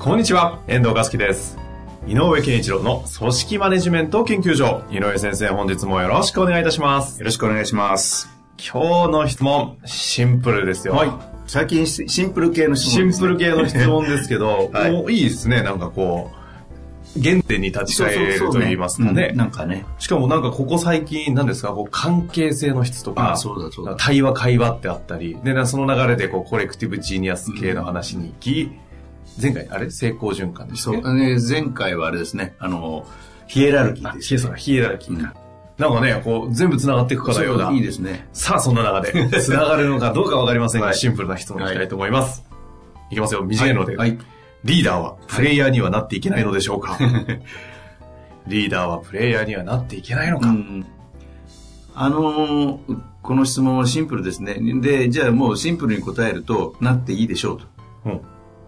こんにちは、遠藤和樹です。井上健一郎の組織マネジメント研究所。井上先生、本日もよろしくお願いいたします。よろしくお願いします。今日の質問、シンプルですよ。はい。最近シシンプル系の質シン問です、ね。プル系の質問ですけど、はいもういいですね。なんかこう、原点に立ち返れると言いますかね。うんなんかね。しかもなんかここ最近、なんですか、こう関係性の質とか、対話会話ってあったり、で、なその流れでこうコレクティブジーニアス系の話に行き、前回、あれ？成功循環でしたそう、ね。ね、前回はあれですね、あの、ヒエラルキーあ、です、ヒエラヒエラルキーか。なんかね、こう、全部繋がっていくかのような。いいですね。さあ、そんな中で、繋がるのかどうかわかりませんが、はいシンプルな質問いきたいと思います。い、きますよ、短いので。はい。リーダーはプレイヤーにはなっていけないのでしょうか、リーダーはプレイヤーにはなっていけないのか、うんあのーこの質問はシンプルですね。で、じゃあもうシンプルに答えると、なっていいでしょうと。うん。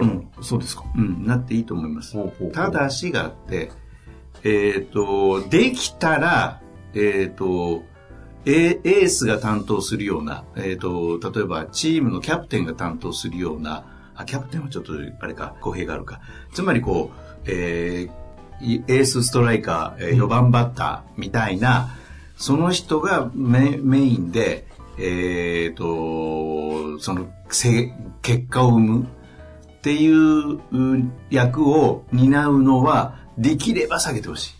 うんそうですか。うん、なっていいと思います。ただしがあって、えっ、と、できたら、えっ、と、エエースが担当するような、えっ、と、例えばチームのキャプテンが担当するような、あ、キャプテンはちょっと、あれか、公平があるか。つまりこう、えーいエースストライカー、えー4番バッターみたいな、その人がメメインで、えっ、と、その、せ結果を生む。っていうう役を担うのは、できれば下げてほしい。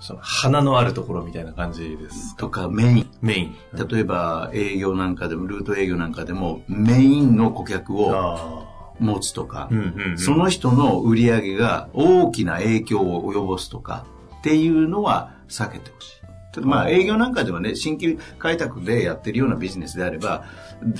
その、花のあるところみたいな感じです。とか、メイン。メイン。例えば、営業なんかでも、ルート営業なんかでも、メインの顧客をあ持つとか。その人の売り上げが大きな影響を及ぼすとか、っていうのは避けてほしい。ただまあ営業なんかではね、新規開拓でやってるようなビジネスであれば、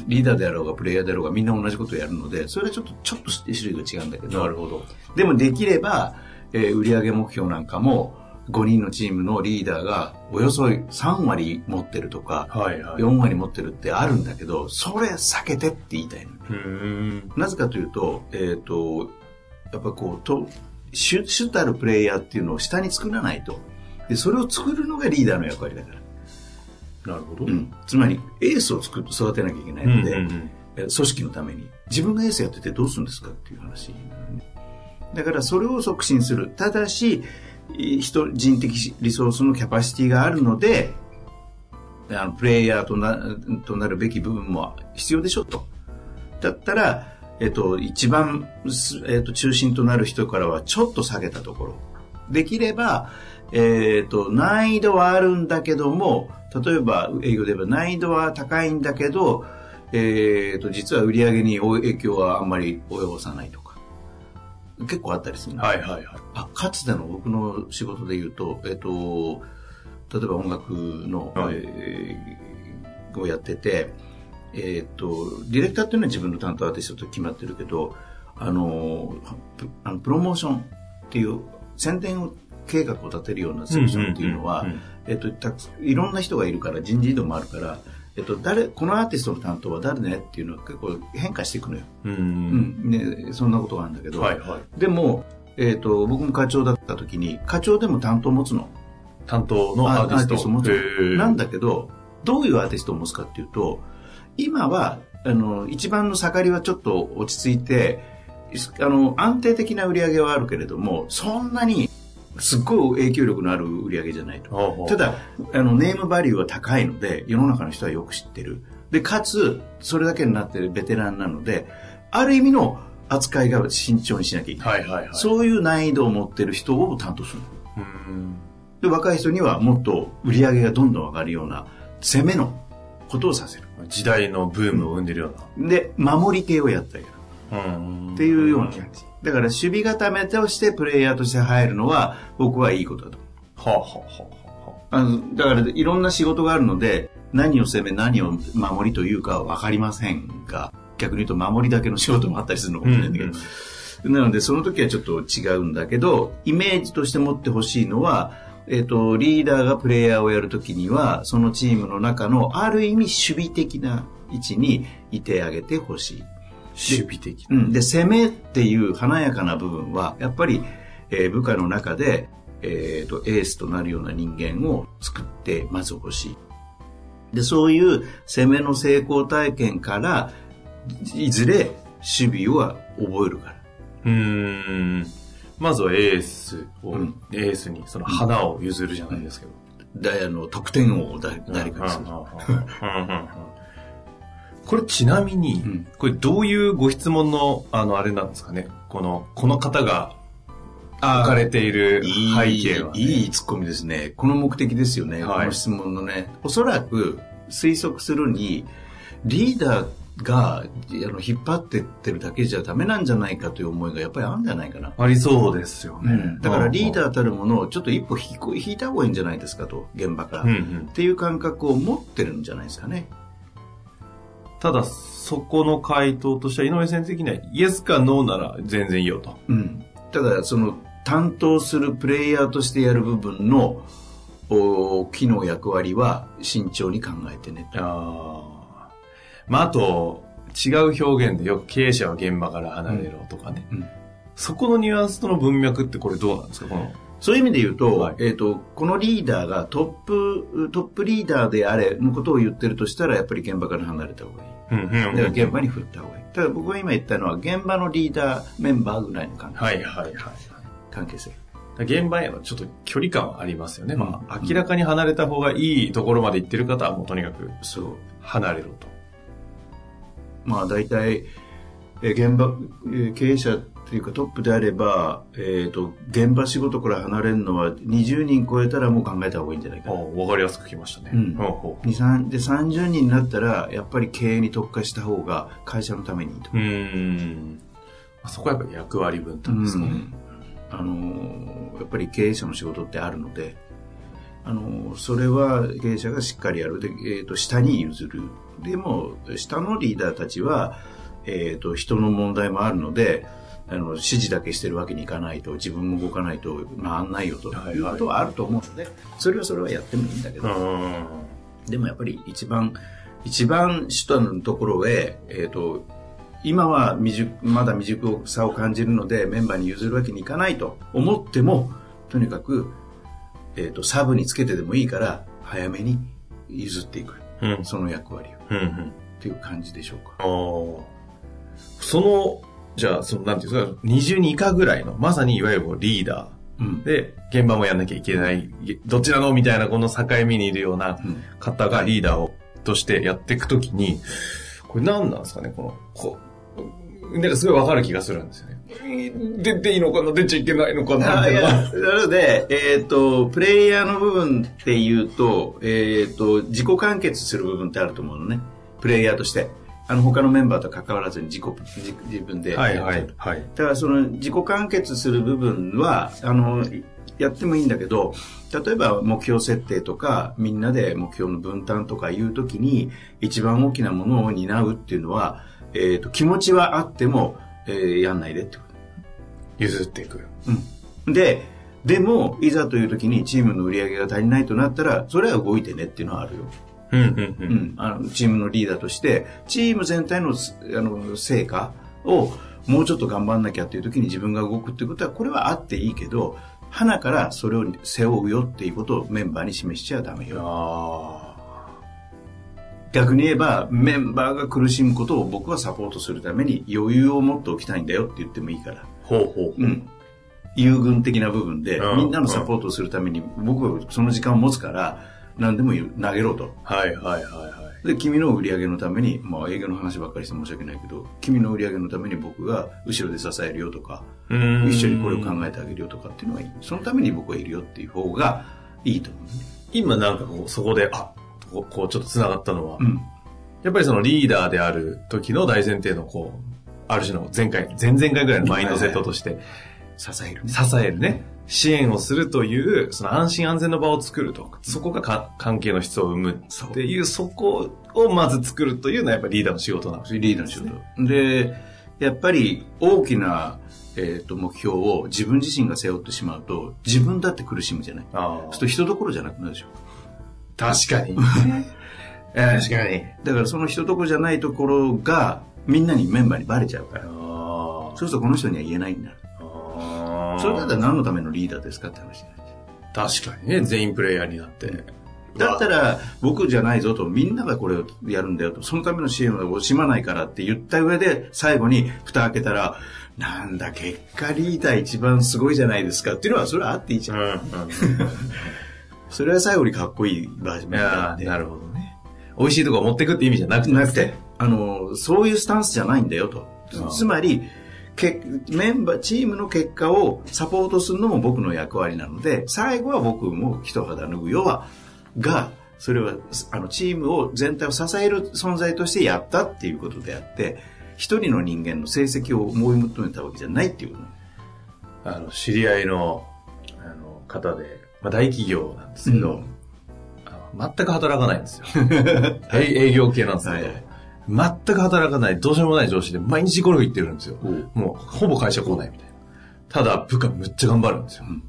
リーダーであろうがプレイヤーであろうがみんな同じことをやるので、それはちょっと、ちょっと種類が違うんだけど、なるほど。でもできれば、えー売上目標なんかも、5人のチームのリーダーがおよそ3割持ってるとか、はいはい。4割持ってるってあるんだけど、それ避けてって言いたいの。なぜかというと、えっ、と、やっぱこう、と、主、主たるプレイヤーっていうのを下に作らないと。で、それを作るのがリーダーの役割だから。なるほど。うん。つまり、エースを作育てなきゃいけないので、うんうんうんえ組織のために。自分がエースやっててどうするんですかっていう話。だから、それを促進する。ただし、い人、人的リソースのキャパシティがあるので、あのプレイヤーとなとなるべき部分も必要でしょと。だったら、えっと、一番、すえっと、中心となる人からはちょっと下げたところ。できれば、えっと、難易度はあるんだけども、例えば営業で言えば難易度は高いんだけど、えっと、実は売り上げに影響はあんまり及ぼさないとか。結構あったりするはいはいはい。あかつての僕の仕事で言うと、えっと、例えば音楽の、はいえーをやってて、えっと、ディレクターっていうのは自分の担当アーティストと決まってるけど、あの、プあのプロモーションっていう宣伝計画を立てるようなセクションっていうのはえっと、いろんな人がいるから人事異動もあるから、えっと、誰、このアーティストの担当は誰ねっていうのは結構変化していくのよ。う。うんん。ね、そんなことがあるんだけど、はいはい。でも、えっ、と、僕も課長だった時に、課長でも担当を持つの。担当のアーティスト。を持つへーの。なんだけど、どういうアーティストを持つかっていうと、今は、あの、一番の盛りはちょっと落ち着いて、あの、安定的な売り上げはあるけれども、そんなに、すっごい影響力のある売り上げじゃないと。ただ、あの、ネームバリューは高いので、世の中の人はよく知ってる。で、かつ、それだけになってるベテランなので、ある意味の扱いが慎重にしなきゃいけない。はいはいはい。そういう難易度を持ってる人を担当する。で、若い人にはもっと売り上げがどんどん上がるような攻めのことをさせる。時代のブームを生んでるよで、守り系をやってあげる。うな。うん。っていうような感じ。だから守備固めとしてプレイヤーとして入るのは僕はいいことだと思う。はあ、はあはあはあのだからいろんな仕事があるので何を攻め何を守りというかは分かりませんが逆に言うと守りだけの仕事もあったりするのかもしれないんだけど、なのでその時はちょっと違うんだけど、イメージとして持ってほしいのは、えっ、と、リーダーがプレイヤーをやるときには、そのチームの中のある意味守備的な位置にいてあげてほしい。守備的。うん。で、攻めっていう華やかな部分は、やっぱり、えー部下の中で、えっ、と、エースとなるような人間を作ってまず欲しい。で、そういう攻めの成功体験から、いずれ守備は覚えるから。うーん。まずはエースを、うんエースにその花を譲るじゃないですけど。だあの、得点王をだ誰かにする。これちなみに、うんこれどういうご質問の、あの、あれなんですかね？この、この方が置かれている背景は、ね。いいツッコミですね。この目的ですよね。はいこの質問のね。おそらく推測するに、リーダーがあの引っ張ってってるだけじゃダメなんじゃないかという思いがやっぱりあるんじゃないかな。ありそうですよね。うんだからリーー、ダーたるものをちょっと一歩引こ引いた方がいいんじゃないですかと、現場から。うんうっん、ていう感覚を持ってるんじゃないですかね。ただ、そこの回答としては、井上先生的には、イエスかノーなら全然いいよと。うん。ただ、その担当するプレイヤーとしてやる部分のお機能役割は慎重に考えてね。ああ。まあ、あと、違う表現でよく経営者は現場から離れろとかね。うんそこのニュアンスとの文脈ってこれどうなんですか？このそういう意味で言うと、はいえっ、と、このリーダーがトップ、トップリーダーであれのことを言ってるとしたら、やっぱり現場から離れた方がいい。うんうんだから現場に振った方がいい。ただ僕が今言ったのは、現場のリーダーメンバーぐらいの関係,、はいはいはい。関係性。現場へのちょっと距離感はありますよね。まあ、うん明らかに離れた方がいいところまで行ってる方はもうとにかくそう。離れろと。まあ大体、えー現場、えー経営者というかトップであれば、えっ、と、現場仕事から離れるのは20人超えたらもう考えた方がいいんじゃないかな。おわかりやすくきましたね。うんほうほ2 3で30人になったら、やっぱり経営に特化した方が会社のためにいいとう。うーん。そこはやっぱり役割分担ですかね。あのーやっぱり経営者の仕事ってあるので、あのーそれは経営者がしっかりやるで、えー、と下に譲るでも下のリーダーたちは、えー、と人の問題もあるのであの指示だけしてるわけにいかないと自分も動かないと回んないよとはいうことはあると思うので、それはそれはやってもいいんだけど、うん。でもやっぱり一番、一番主たるところへ、えっ、と、今は未熟、まだ未熟さを感じるのでメンバーに譲るわけにいかないと思っても、とにかく、えっ、と、サブにつけてでもいいから、早めに譲っていく。うん。その役割を。うんうん。っていう感じでしょうか。その、じゃあ、その、なんていうんですか、20人以下ぐらいの、まさにいわゆるリーダうんー。で、現場もやんなきゃいけない、どっちなのみたいなこの境目にいるようなうん方がリーダーを、としてやっていくときに、これ何なんですかねこの、こう、なんかすごいわかる気がするんですよね。出ていいのかな出ちゃいけないのかなみたいな。なので、えっ、と、プレイヤーの部分っていうと、えっ、と、自己完結する部分ってあると思うのね。プレイヤーとして。あの、他のメンバーと関わらずに自己、自自分で。はいはいはい。だからその自己完結する部分は、あの、やってもいいんだけど、例えば目標設定とか、みんなで目標の分担とかいうときに、一番大きなものを担うっていうのは、えっ、と、気持ちはあっても、えーやんないでってこと。譲っていく。うん。で、でも、いざという時にチームの売り上げが足りないとなったら、それは動いてねっていうのはあるよ。うんうんう。うんん。あの、チームのリーダーとして、チーム全体の、すあの、成果を、もうちょっと頑張んなきゃっていう時に自分が動くっていうことは、これはあっていいけど、花からそれを背負うよっていうことをメンバーに示しちゃダメよ。あ逆に言えば、メンバーが苦しむことを僕はサポートするために余裕を持っておきたいんだよって言ってもいいから。あ。ほうほう。うん。優遇的な部分で、うんみんなのサポートをするために、僕はその時間を持つから、何でも投げろと。はいはいはいはい。で、君の売り上げのために、まあ営業の話ばっかりして申し訳ないけど、君の売り上げのために僕が後ろで支えるよとか、一緒にこれを考えてあげるよとかっていうのがいい。そのために僕はいるよっていう方がいいと思うね。今なんかこう、そこで、あ、こうこうちょっと繋がったのは、うん。やっぱりそのリーダーである時の大前提のこう、ある種の前回、前々回ぐらいのマインドセットとして、支えるね。支えるね。支援をするという、その安心安全の場を作ると。そこがか関係の質を生むっていう、そこをまず作るというのはやっぱりリーダーの仕事なのリーダーの仕事。で、やっぱり大きな、えー、と目標を自分自身が背負ってしまうと、自分だって苦しむじゃない。あそうすると人どころじゃなくなるでしょ。確かに。確かに。だからその人どころじゃないところが、みんなにメンバーにバレちゃうから。あそうするとこの人には言えないんだ。あそれだったら何のためのリーダーですかって話確かにね、全員プレイヤーになって。だったら、僕じゃないぞと、みんながこれをやるんだよと、そのための支援は惜しまないからって言った上で、最後に蓋開けたら、なんだ、結果リーダー一番すごいじゃないですかっていうのは、それはあっていいじゃん。うん、うん。それは最後にかっこいいバージョンなんで。ーなるほどね。美味しいとこ持ってくって意味じゃなくて。なくて、あの、そういうスタンスじゃないんだよと。つまり、けメンバー、チームの結果をサポートするのも僕の役割なので、最後は僕も一肌脱ぐよは、が、それは、あの、チームを、全体を支える存在としてやったっていうことであって、一人の人間の成績を思い求めたわけじゃないっていう。あの、知り合いの、あの、方で、まあ、大企業なんですけど、うん全く働かないんですよ。営 営業系なんですけど、はい全く働かない、どうしようもない上司で毎日ゴルフ行ってるんですよ。もう、ほぼ会社来ないみたいな。ただ、部下むっちゃ頑張るんですよ。うん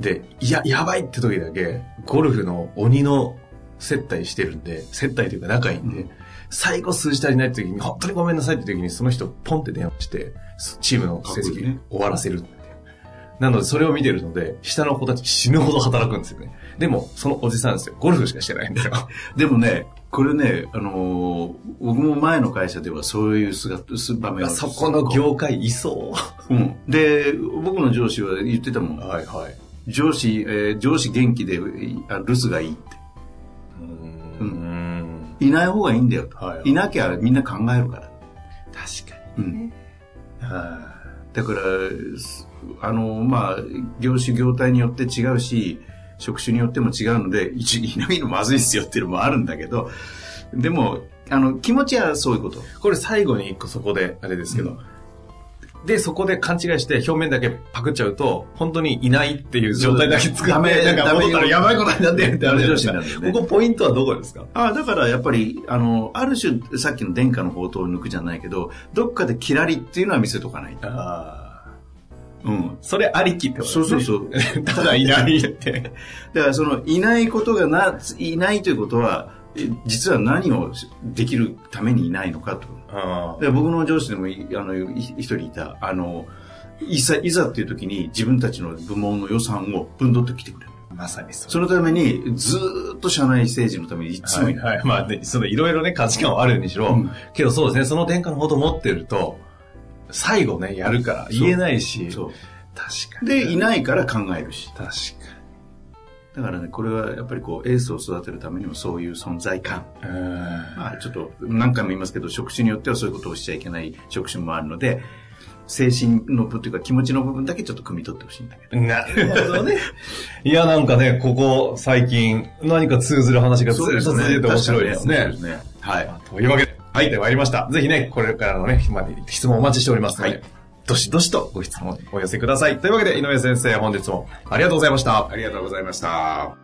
で、いや、やばいって時だけ、ゴルフの鬼の接待してるんで、接待というか仲いいんで、うん最後数字足りない時に、本当にごめんなさいって時に、その人ポンって電話して、チームの成績終わらせる。なので、それを見てるので、下の子たち死ぬほど働くんですよね。でも、そのおじさんですよ。ゴルフしかしてないんだよ。でもね、これね、あのー僕も前の会社ではそういう姿、す場面をそこの業界いそうん。で、僕の上司は言ってたもん。う。はいはい。上司、えー上司元気で、あ留守がいいって。うーん。いない方がいいんだよと。はいいなきゃみんな考えるから。確かうん。に。はだから、すあの、まあ、業種業態によって違うし、職種によっても違うので、一いないのまずいっすよっていうのもあるんだけど、でも、あの、気持ちはそういうこと。いこれ最後に一個そこで、あれですけど、で、そこで勘違いして表面だけパクっちゃうと、本当にいないっていう状態だけ作って、なんか戻ったらやばいことになってるってあるじゃないですかここポイントはどこですか？あだからやっぱり、あの、ある種、さっきの殿下の宝刀を抜くじゃないけど、どっかでキラリっていうのは見せとかないと。ああ。うん。それありきってことそうですね。そうそう。ただいないって。だからその、いないことがな、いないということは、え実は何をできるためにいないのかと。あで僕の上司でもいあのい一人いた、あの、いざ、いざっていう時に自分たちの部門の予算を分取ってきてくれる。あ。まさにそそのために、ずーっと社内政治のためにいつもる、はいいはい。まあね、そのいろいろね、価値観はあるにしろ、うんけどそうですね、その転換のこと持ってると、最後ね、やるから言えないし、そう。確かに。で、いないから考えるし。確かだからね、これはやっぱりこう、エースを育てるためにもそういう存在感。まあ、ちょっと何回も言いますけど、職種によってはそういうことをしちゃいけない職種もあるので、精神の部というか気持ちの部分だけちょっと汲み取ってほしいんだけど。なるほどね。いや、なんかね、ここ最近何か通ずる話がずっと続いてて面白いですね。そうですね。はい。というわけで、はい、で参りました。ぜひね、これからのね、質問お待ちしておりますので、はいどしどしとご質問お寄せください。というわけで、井上先生、本日もありがとうございました。ありがとうございました。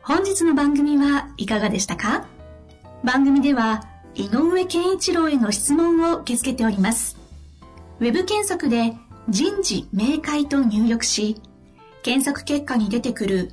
本日の番組はいかがでしたか？番組では井上健一郎への質問を受け付けております。ウェブ検索で人事明快と入力し、検索結果に出てくる